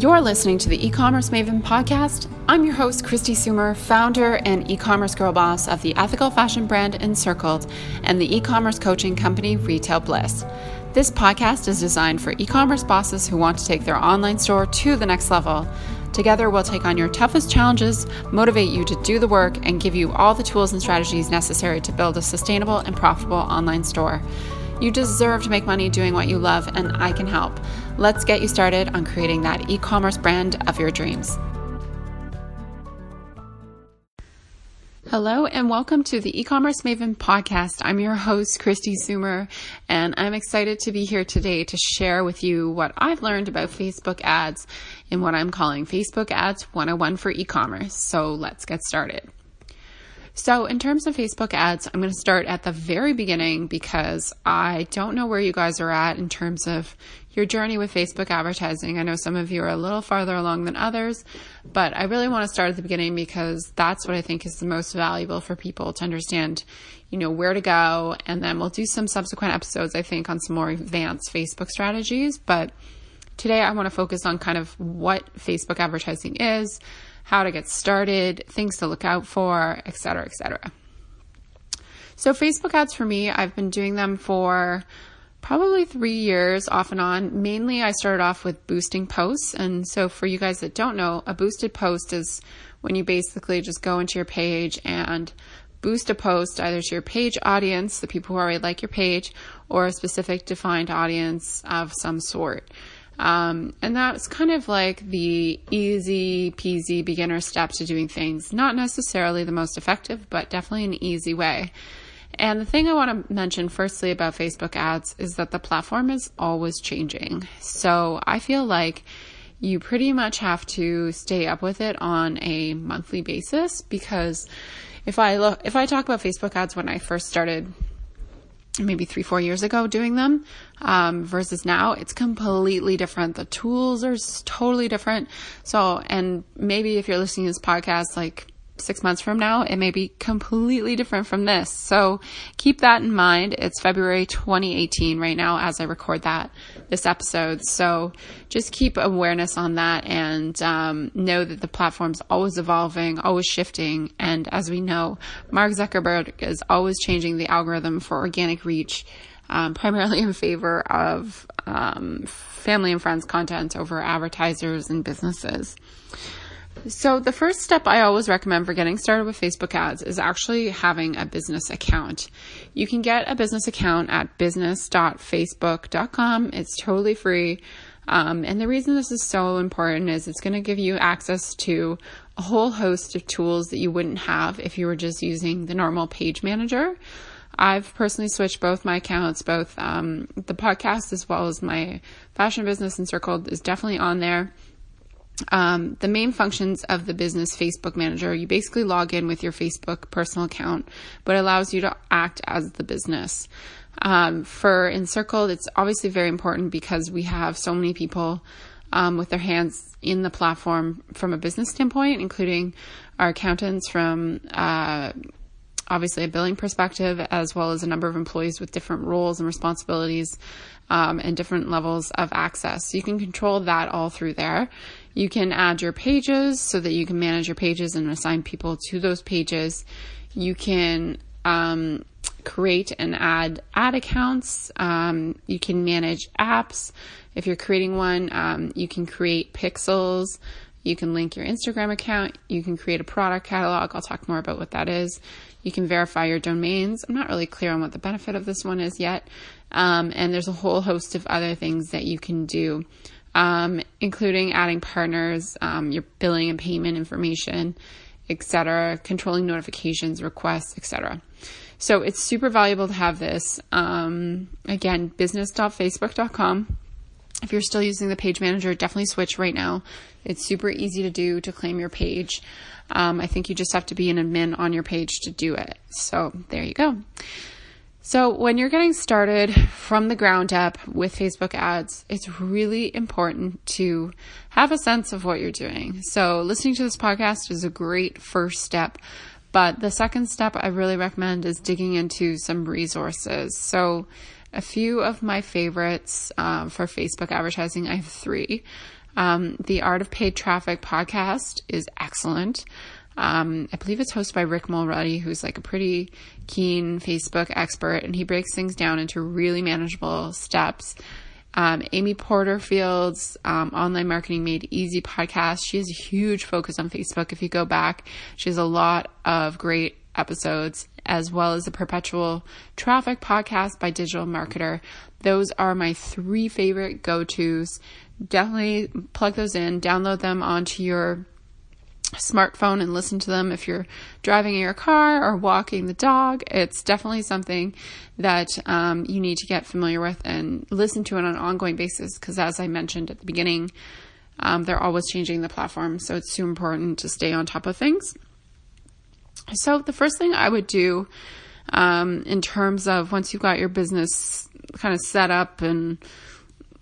You're listening to the e-commerce Maven podcast. I'm your host, Kristi Soomer, founder and e-commerce girl boss of the ethical fashion brand Encircled and the e-commerce coaching company Retail Bliss. This podcast is designed for e-commerce bosses who want to take their online store to the next level. Together, we'll take on your toughest challenges, motivate you to do the work, and give you all the tools and strategies necessary to build a sustainable and profitable online store. You deserve to make money doing what you love, and I can help. Let's get you started on creating that e commerce brand of your dreams. Hello and welcome to the e-commerce Maven podcast. I'm your host, Kristi Soomer, and I'm excited to be here today to share with you what I've learned about Facebook ads in what I'm calling Facebook Ads 101 for e-commerce. So let's get started. So, in terms of Facebook ads, I'm going to start at the very beginning because I don't know where you guys are at in terms of your journey with Facebook advertising. I know some of you are a little farther along than others, but I really want to start at the beginning because that's what I think is the most valuable for people to understand, you know, where to go. And then we'll do some subsequent episodes, I think, on some more advanced Facebook strategies. But today I want to focus on kind of what Facebook advertising is how to get started, things to look out for, etc., etc. So Facebook ads for me, I've been doing them for probably three years off and on. Mainly, I started off with boosting posts. And so, for you guys that don't know, a boosted post is when you basically just go into your page and boost a post either to your page audience, the people who already like your page, or a specific defined audience of some sort. Um, and that's kind of like the easy peasy beginner step to doing things. Not necessarily the most effective, but definitely an easy way. And the thing I want to mention firstly about Facebook ads is that the platform is always changing. So I feel like you pretty much have to stay up with it on a monthly basis because if I look, if I talk about Facebook ads when I first started maybe three, four years ago doing them um, versus now, it's completely different. The tools are totally different. So, and maybe if you're listening to this podcast, like six months from now, it may be completely different from this. So keep that in mind. It's February 2018 right now as I record that, this episode. So just keep awareness on that and um, know that the platform's always evolving, always shifting. And as we know, Mark Zuckerberg is always changing the algorithm for organic reach. Um, primarily in favor of um, family and friends content over advertisers and businesses. So, the first step I always recommend for getting started with Facebook ads is actually having a business account. You can get a business account at business.facebook.com. It's totally free. Um, and the reason this is so important is it's going to give you access to a whole host of tools that you wouldn't have if you were just using the normal page manager. I've personally switched both my accounts, both um, the podcast as well as my fashion business encircled is definitely on there um, the main functions of the business Facebook manager. You basically log in with your Facebook personal account, but allows you to act as the business. Um, for Encircled, it's obviously very important because we have so many people um, with their hands in the platform from a business standpoint, including our accountants from uh, obviously a billing perspective, as well as a number of employees with different roles and responsibilities um, and different levels of access. So you can control that all through there. You can add your pages so that you can manage your pages and assign people to those pages. You can um, create and add ad accounts. Um, you can manage apps. If you're creating one, um, you can create pixels. You can link your Instagram account. You can create a product catalog. I'll talk more about what that is. You can verify your domains. I'm not really clear on what the benefit of this one is yet. Um, and there's a whole host of other things that you can do um, including adding partners, um, your billing and payment information, etc., controlling notifications, requests, etc. So it's super valuable to have this. Um, again, business.facebook.com. If you're still using the page manager, definitely switch right now. It's super easy to do to claim your page. Um, I think you just have to be an admin on your page to do it. So there you go. So, when you're getting started from the ground up with Facebook ads, it's really important to have a sense of what you're doing. So, listening to this podcast is a great first step. But the second step I really recommend is digging into some resources. So, a few of my favorites uh, for Facebook advertising, I have three. Um, the Art of Paid Traffic podcast is excellent. Um, I believe it's hosted by Rick Mulready, who's like a pretty keen Facebook expert, and he breaks things down into really manageable steps. Um, Amy Porterfield's um, Online Marketing Made Easy podcast. She has a huge focus on Facebook. If you go back, she has a lot of great episodes, as well as the Perpetual Traffic podcast by Digital Marketer. Those are my three favorite go tos. Definitely plug those in, download them onto your smartphone and listen to them if you're driving in your car or walking the dog. It's definitely something that um, you need to get familiar with and listen to it on an ongoing basis because, as I mentioned at the beginning, um, they're always changing the platform. So it's super important to stay on top of things. So, the first thing I would do um, in terms of once you've got your business kind of set up and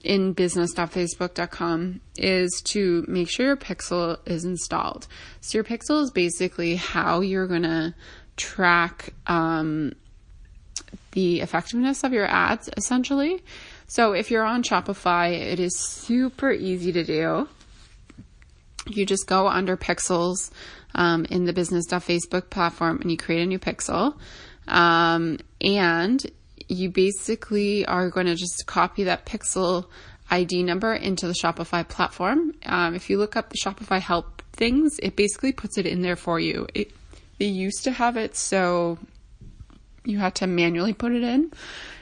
in business.facebook.com is to make sure your pixel is installed. So your pixel is basically how you're going to track um, the effectiveness of your ads essentially. So if you're on Shopify, it is super easy to do. You just go under pixels um, in the business.facebook platform and you create a new pixel. Um, and you basically are going to just copy that pixel ID number into the Shopify platform. Um, if you look up the Shopify help things, it basically puts it in there for you. It, they used to have it so you had to manually put it in,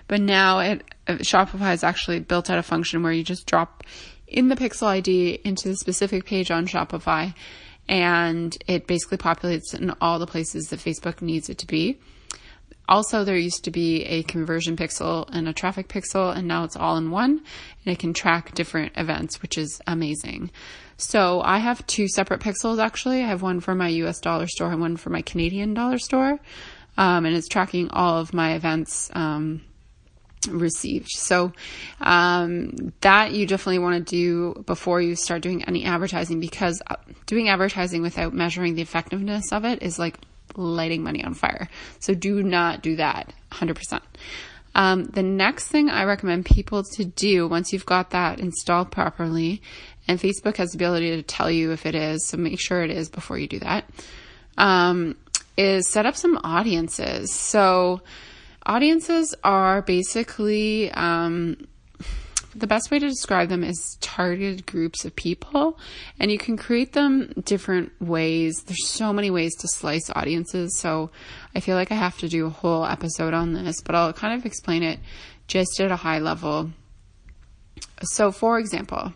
but now it uh, Shopify has actually built out a function where you just drop in the pixel ID into the specific page on Shopify, and it basically populates in all the places that Facebook needs it to be. Also, there used to be a conversion pixel and a traffic pixel, and now it's all in one, and it can track different events, which is amazing. So I have two separate pixels actually. I have one for my US dollar store and one for my Canadian dollar store, um, and it's tracking all of my events. Um, received. So um, that you definitely want to do before you start doing any advertising because uh, doing advertising without measuring the effectiveness of it is like lighting money on fire. So do not do that 100%. Um, the next thing I recommend people to do once you've got that installed properly, and Facebook has the ability to tell you if it is, so make sure it is before you do that, um, is set up some audiences. So audiences are basically um, the best way to describe them is targeted groups of people, and you can create them different ways. There's so many ways to slice audiences, so I feel like I have to do a whole episode on this, but I'll kind of explain it just at a high level. So, for example,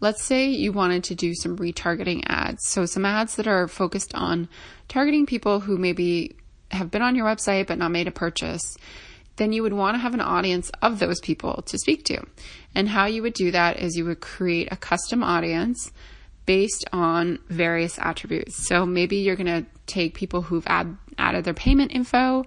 let's say you wanted to do some retargeting ads. So, some ads that are focused on targeting people who maybe have been on your website but not made a purchase then you would want to have an audience of those people to speak to. And how you would do that is you would create a custom audience based on various attributes. So maybe you're going to take people who've add, added their payment info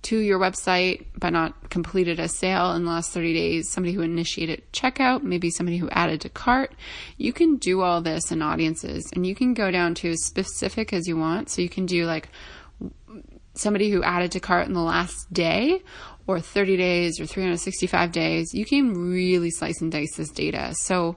to your website but not completed a sale in the last 30 days, somebody who initiated checkout, maybe somebody who added to cart. You can do all this in audiences and you can go down to as specific as you want. So you can do like somebody who added to cart in the last day or 30 days or 365 days, you can really slice and dice this data. So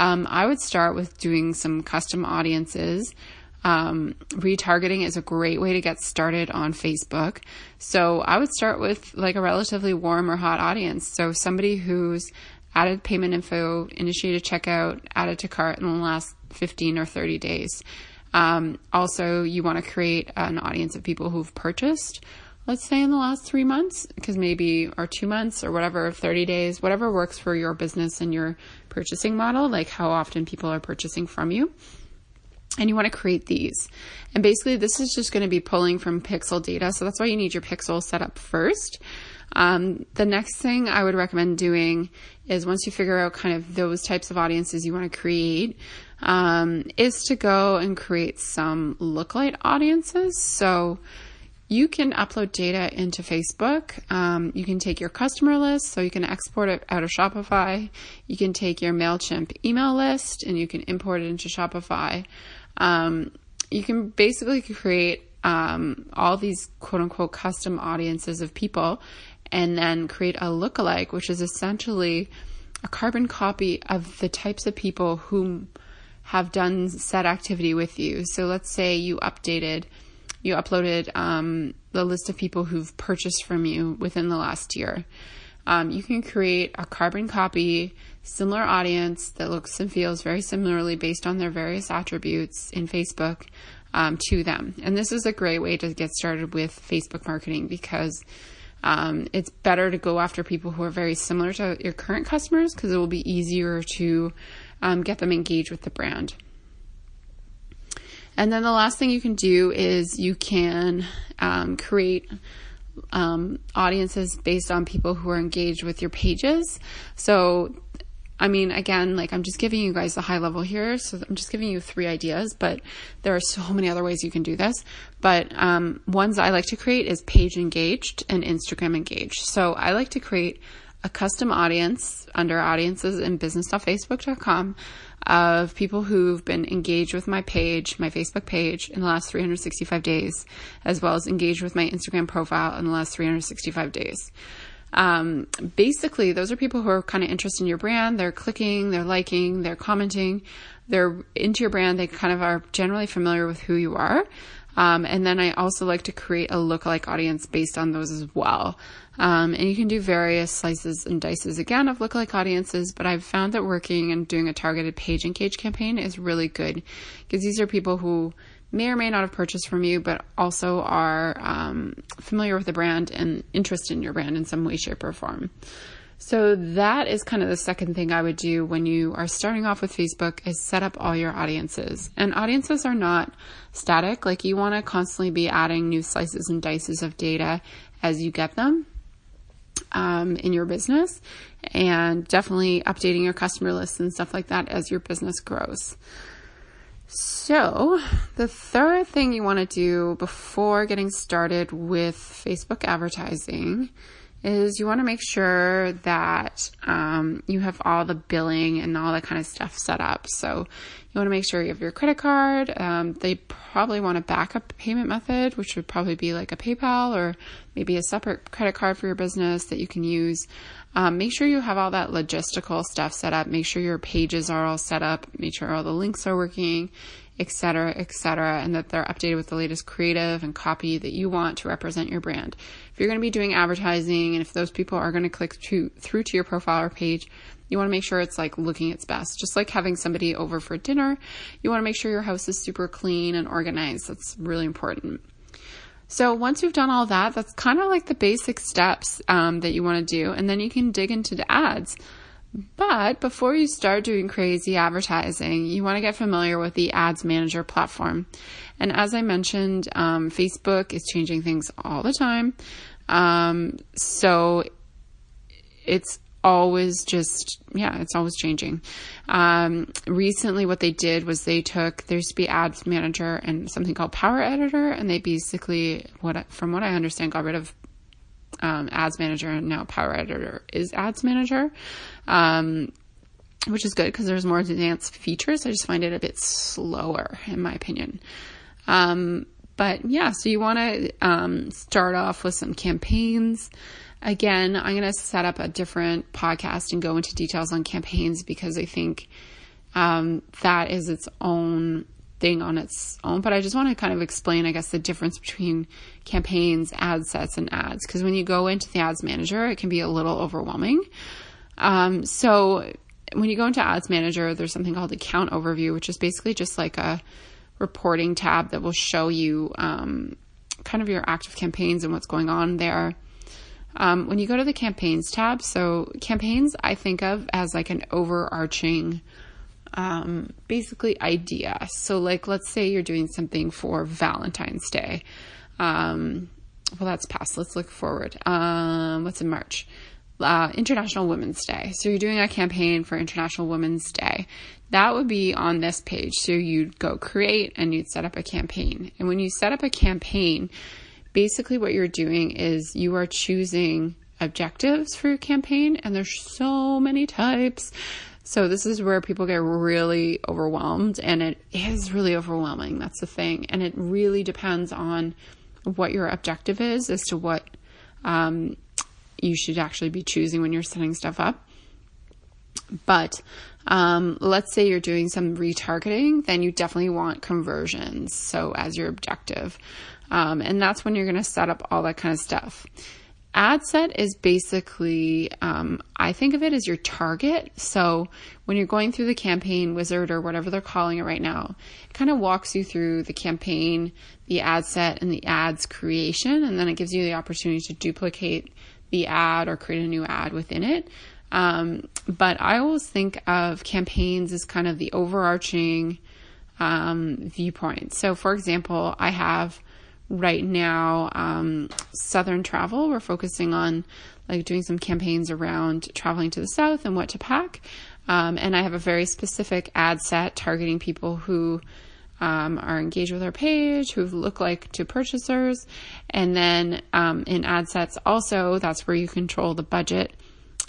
um, I would start with doing some custom audiences. Um, retargeting is a great way to get started on Facebook. So I would start with like a relatively warm or hot audience. So somebody who's added payment info, initiated checkout, added to cart in the last 15 or 30 days. Um, also, you want to create an audience of people who've purchased let's say in the last three months, because maybe, or two months, or whatever, 30 days, whatever works for your business and your purchasing model, like how often people are purchasing from you. And you want to create these. And basically, this is just going to be pulling from pixel data. So that's why you need your pixel set up first. Um, the next thing I would recommend doing is once you figure out kind of those types of audiences you want to create, um, is to go and create some lookalike audiences. So, you can upload data into Facebook. Um, you can take your customer list, so you can export it out of Shopify. You can take your MailChimp email list and you can import it into Shopify. Um, you can basically create um, all these quote unquote custom audiences of people and then create a lookalike, which is essentially a carbon copy of the types of people who have done said activity with you. So let's say you updated, you uploaded um, the list of people who've purchased from you within the last year. Um, you can create a carbon copy, similar audience that looks and feels very similarly based on their various attributes in Facebook um, to them. And this is a great way to get started with Facebook marketing because um, it's better to go after people who are very similar to your current customers because it will be easier to um, get them engaged with the brand. And then the last thing you can do is you can um, create um, audiences based on people who are engaged with your pages. So I mean, again, like I'm just giving you guys the high level here. So I'm just giving you three ideas, but there are so many other ways you can do this. But um, ones I like to create is page engaged and Instagram engaged. So I like to create a custom audience under audiences in business.facebook.com of people who've been engaged with my page, my Facebook page in the last 365 days, as well as engaged with my Instagram profile in the last 365 days. Um, basically, those are people who are kind of interested in your brand. They're clicking, they're liking, they're commenting, they're into your brand. They kind of are generally familiar with who you are. Um, and then I also like to create a lookalike audience based on those as well. Um, and you can do various slices and dices again of lookalike audiences, but I've found that working and doing a targeted page engage campaign is really good because these are people who may or may not have purchased from you, but also are um, familiar with the brand and interested in your brand in some way, shape, or form. So that is kind of the second thing I would do when you are starting off with Facebook is set up all your audiences. And audiences are not static. Like you want to constantly be adding new slices and dices of data as you get them um, in your business and definitely updating your customer lists and stuff like that as your business grows. So, the third thing you want to do before getting started with Facebook advertising is you want to make sure that um, you have all the billing and all that kind of stuff set up. So, you want to make sure you have your credit card. Um, they probably want a backup payment method, which would probably be like a PayPal or maybe a separate credit card for your business that you can use. Um, make sure you have all that logistical stuff set up. Make sure your pages are all set up. Make sure all the links are working, etc., etc., and that they're updated with the latest creative and copy that you want to represent your brand. If you're going to be doing advertising and if those people are going to click through to your profile or page, you want to make sure it's like looking its best. Just like having somebody over for dinner, you want to make sure your house is super clean and organized. That's really important. So once you've done all that, that's kind of like the basic steps um, that you want to do, and then you can dig into the ads. But before you start doing crazy advertising, you want to get familiar with the Ads Manager platform. And as I mentioned, um, Facebook is changing things all the time. Um, so it's always just yeah it's always changing. Um, recently what they did was they took there used to be ads manager and something called power editor and they basically what from what i understand got rid of um, ads manager and now power editor is ads manager. Um, which is good because there's more advanced features. I just find it a bit slower in my opinion. Um, but yeah so you want to um, start off with some campaigns Again, I'm going to set up a different podcast and go into details on campaigns because I think um, that is its own thing on its own. But I just want to kind of explain, I guess, the difference between campaigns, ad sets, and ads. Because when you go into the ads manager, it can be a little overwhelming. Um, so when you go into ads manager, there's something called account overview, which is basically just like a reporting tab that will show you um, kind of your active campaigns and what's going on there. Um, when you go to the campaigns tab, so campaigns I think of as like an overarching, um, basically idea. So, like, let's say you're doing something for Valentine's Day. Um, well, that's past. Let's look forward. Um, what's in March? Uh, International Women's Day. So you're doing a campaign for International Women's Day. That would be on this page. So you'd go create and you'd set up a campaign. And when you set up a campaign, basically what you're doing is you are choosing objectives for your campaign and there's so many types. So this is where people get really overwhelmed and it is really overwhelming. That's the thing. And it really depends on what your objective is as to what um, you should actually be choosing when you're setting stuff up. But Um, let's say you're doing some retargeting, then you definitely want conversions. So as your objective. Um, and that's when you're going to set up all that kind of stuff. Ad set is basically, um, I think of it as your target. So when you're going through the campaign wizard or whatever they're calling it right now, it kind of walks you through the campaign, the ad set, and the ads creation. And then it gives you the opportunity to duplicate the ad or create a new ad within it. Um, but I always think of campaigns as kind of the overarching um, viewpoint. So, for example, I have right now um, Southern travel. We're focusing on like doing some campaigns around traveling to the South and what to pack. Um, and I have a very specific ad set targeting people who um, are engaged with our page, who look like to purchasers. And then um, in ad sets, also, that's where you control the budget,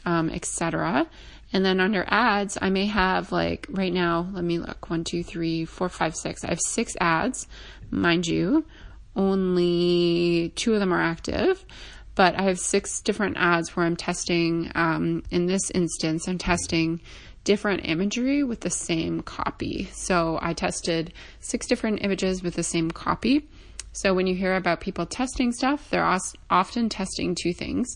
um, etc. And then under ads, I may have like right now, let me look one, two, three, four, five, six. I have six ads, mind you. Only two of them are active, but I have six different ads where I'm testing. Um, in this instance, I'm testing different imagery with the same copy. So I tested six different images with the same copy. So when you hear about people testing stuff, they're often testing two things.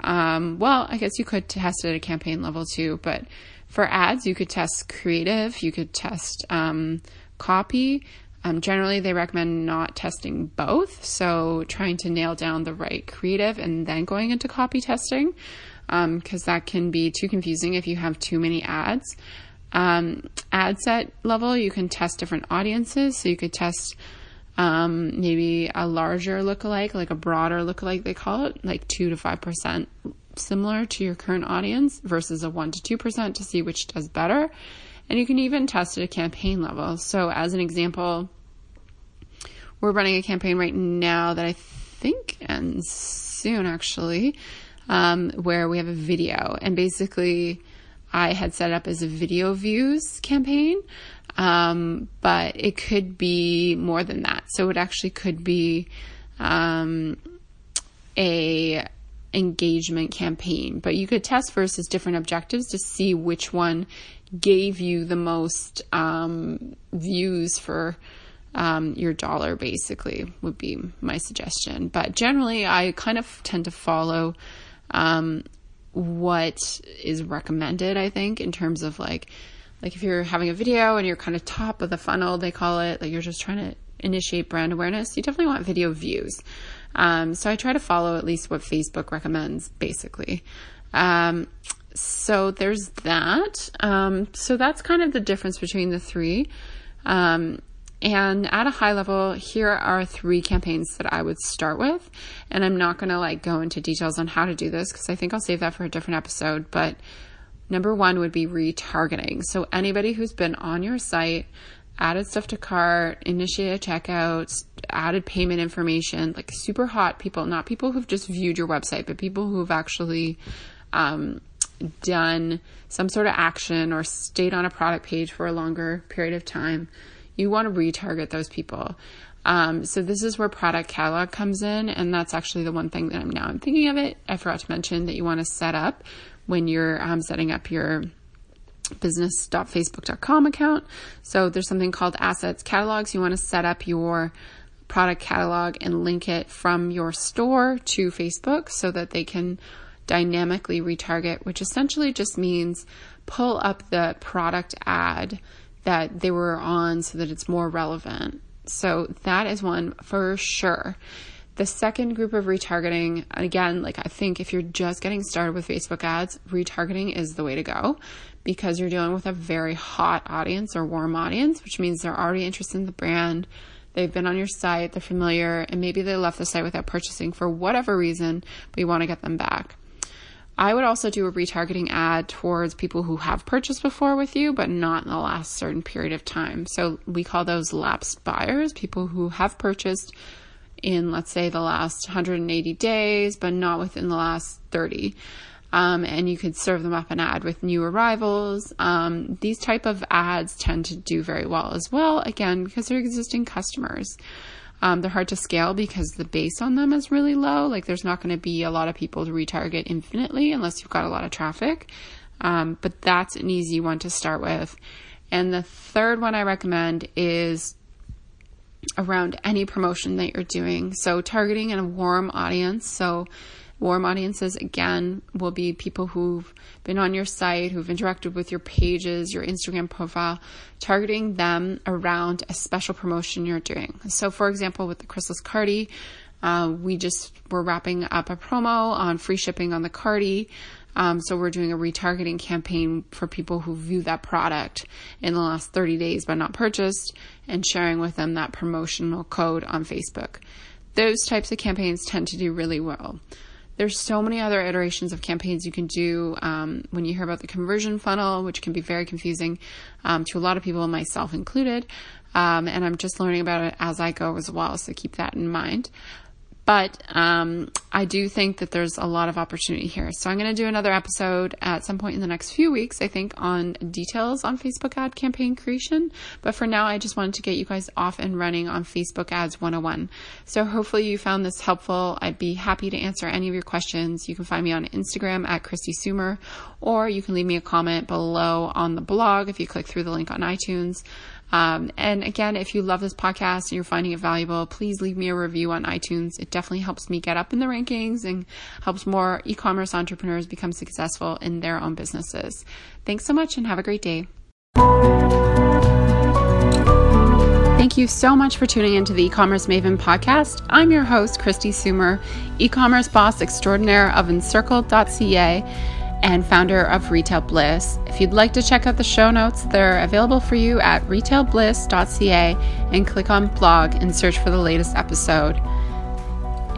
Um, well, I guess you could test at a campaign level too, but for ads, you could test creative, you could test um, copy. Um, generally, they recommend not testing both, so trying to nail down the right creative and then going into copy testing because um, that can be too confusing if you have too many ads. Um, ad set level, you can test different audiences. So you could test um, maybe a larger lookalike, like a broader lookalike, they call it, like 2 to 5% similar to your current audience versus a 1 to 2% to see which does better. And you can even test at a campaign level. So, as an example, we're running a campaign right now that I think ends soon actually um, where we have a video. And basically, I had set up as a video views campaign, um, but it could be more than that. So it actually could be um, a engagement campaign, but you could test versus different objectives to see which one gave you the most um, views for um, your dollar basically would be my suggestion but generally i kind of tend to follow um, what is recommended, I think, in terms of like, like if you're having a video and you're kind of top of the funnel, they call it, like you're just trying to initiate brand awareness, you definitely want video views. Um, so I try to follow at least what Facebook recommends, basically. Um, so there's that. Um, so that's kind of the difference between the three. Um, and at a high level, here are three campaigns that I would start with. And I'm not going to like go into details on how to do this because I think I'll save that for a different episode. But number one would be retargeting. So anybody who's been on your site, added stuff to cart, initiated checkouts, added payment information, like super hot people, not people who've just viewed your website, but people who've actually, um, done some sort of action or stayed on a product page for a longer period of time you want to retarget those people. Um, so this is where product catalog comes in, and that's actually the one thing that I'm now I'm thinking of it. I forgot to mention that you want to set up when you're um, setting up your business.facebook.com account. So there's something called assets catalogs. You want to set up your product catalog and link it from your store to Facebook so that they can dynamically retarget, which essentially just means pull up the product ad that they were on so that it's more relevant. So that is one for sure. The second group of retargeting, again, like I think if you're just getting started with Facebook ads, retargeting is the way to go because you're dealing with a very hot audience or warm audience, which means they're already interested in the brand. They've been on your site, they're familiar, and maybe they left the site without purchasing for whatever reason, but you want to get them back. I would also do a retargeting ad towards people who have purchased before with you, but not in the last certain period of time. So we call those lapsed buyers, people who have purchased in, let's say, the last 180 days, but not within the last 30. Um, and you could serve them up an ad with new arrivals. Um, these type of ads tend to do very well as well, again, because they're existing customers. Um, they're hard to scale because the base on them is really low. Like there's not going to be a lot of people to retarget infinitely unless you've got a lot of traffic. Um, but that's an easy one to start with. And the third one I recommend is around any promotion that you're doing. So, targeting a warm audience. So, warm audiences again will be people who've been on your site, who've interacted with your pages, your Instagram profile, targeting them around a special promotion you're doing. So, for example, with the Chrysalis Cardi, uh, we just were wrapping up a promo on free shipping on the Cardi. Um, so we're doing a retargeting campaign for people who view that product in the last 30 days but not purchased and sharing with them that promotional code on Facebook. Those types of campaigns tend to do really well. There's so many other iterations of campaigns you can do um, when you hear about the conversion funnel, which can be very confusing um, to a lot of people, myself included. Um, and I'm just learning about it as I go as well, so keep that in mind. But um, I do think that there's a lot of opportunity here. So I'm going to do another episode at some point in the next few weeks, I think, on details on Facebook ad campaign creation. But for now, I just wanted to get you guys off and running on Facebook Ads 101. So hopefully you found this helpful. I'd be happy to answer any of your questions. You can find me on Instagram at Kristi Soomer, or you can leave me a comment below on the blog if you click through the link on iTunes. Um, and again, if you love this podcast and you're finding it valuable, please leave me a review on iTunes. It definitely helps me get up in the rankings and helps more e commerce entrepreneurs become successful in their own businesses. Thanks so much and have a great day. Thank you so much for tuning into the e-commerce Maven podcast. I'm your host, Kristi Soomer, e-commerce boss extraordinaire of encircled.ca and founder of Retail Bliss. If you'd like to check out the show notes, they're available for you at retailbliss.ca and click on blog and search for the latest episode.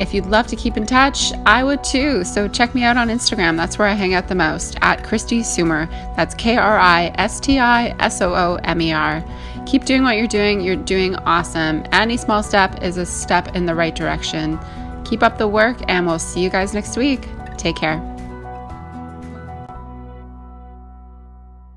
If you'd love to keep in touch, I would too. So check me out on Instagram. That's where I hang out the most at Kristi Soomer. That's K R I S T I S O O M E R. Keep doing what you're doing. You're doing awesome. Any small step is a step in the right direction. Keep up the work, and we'll see you guys next week. Take care.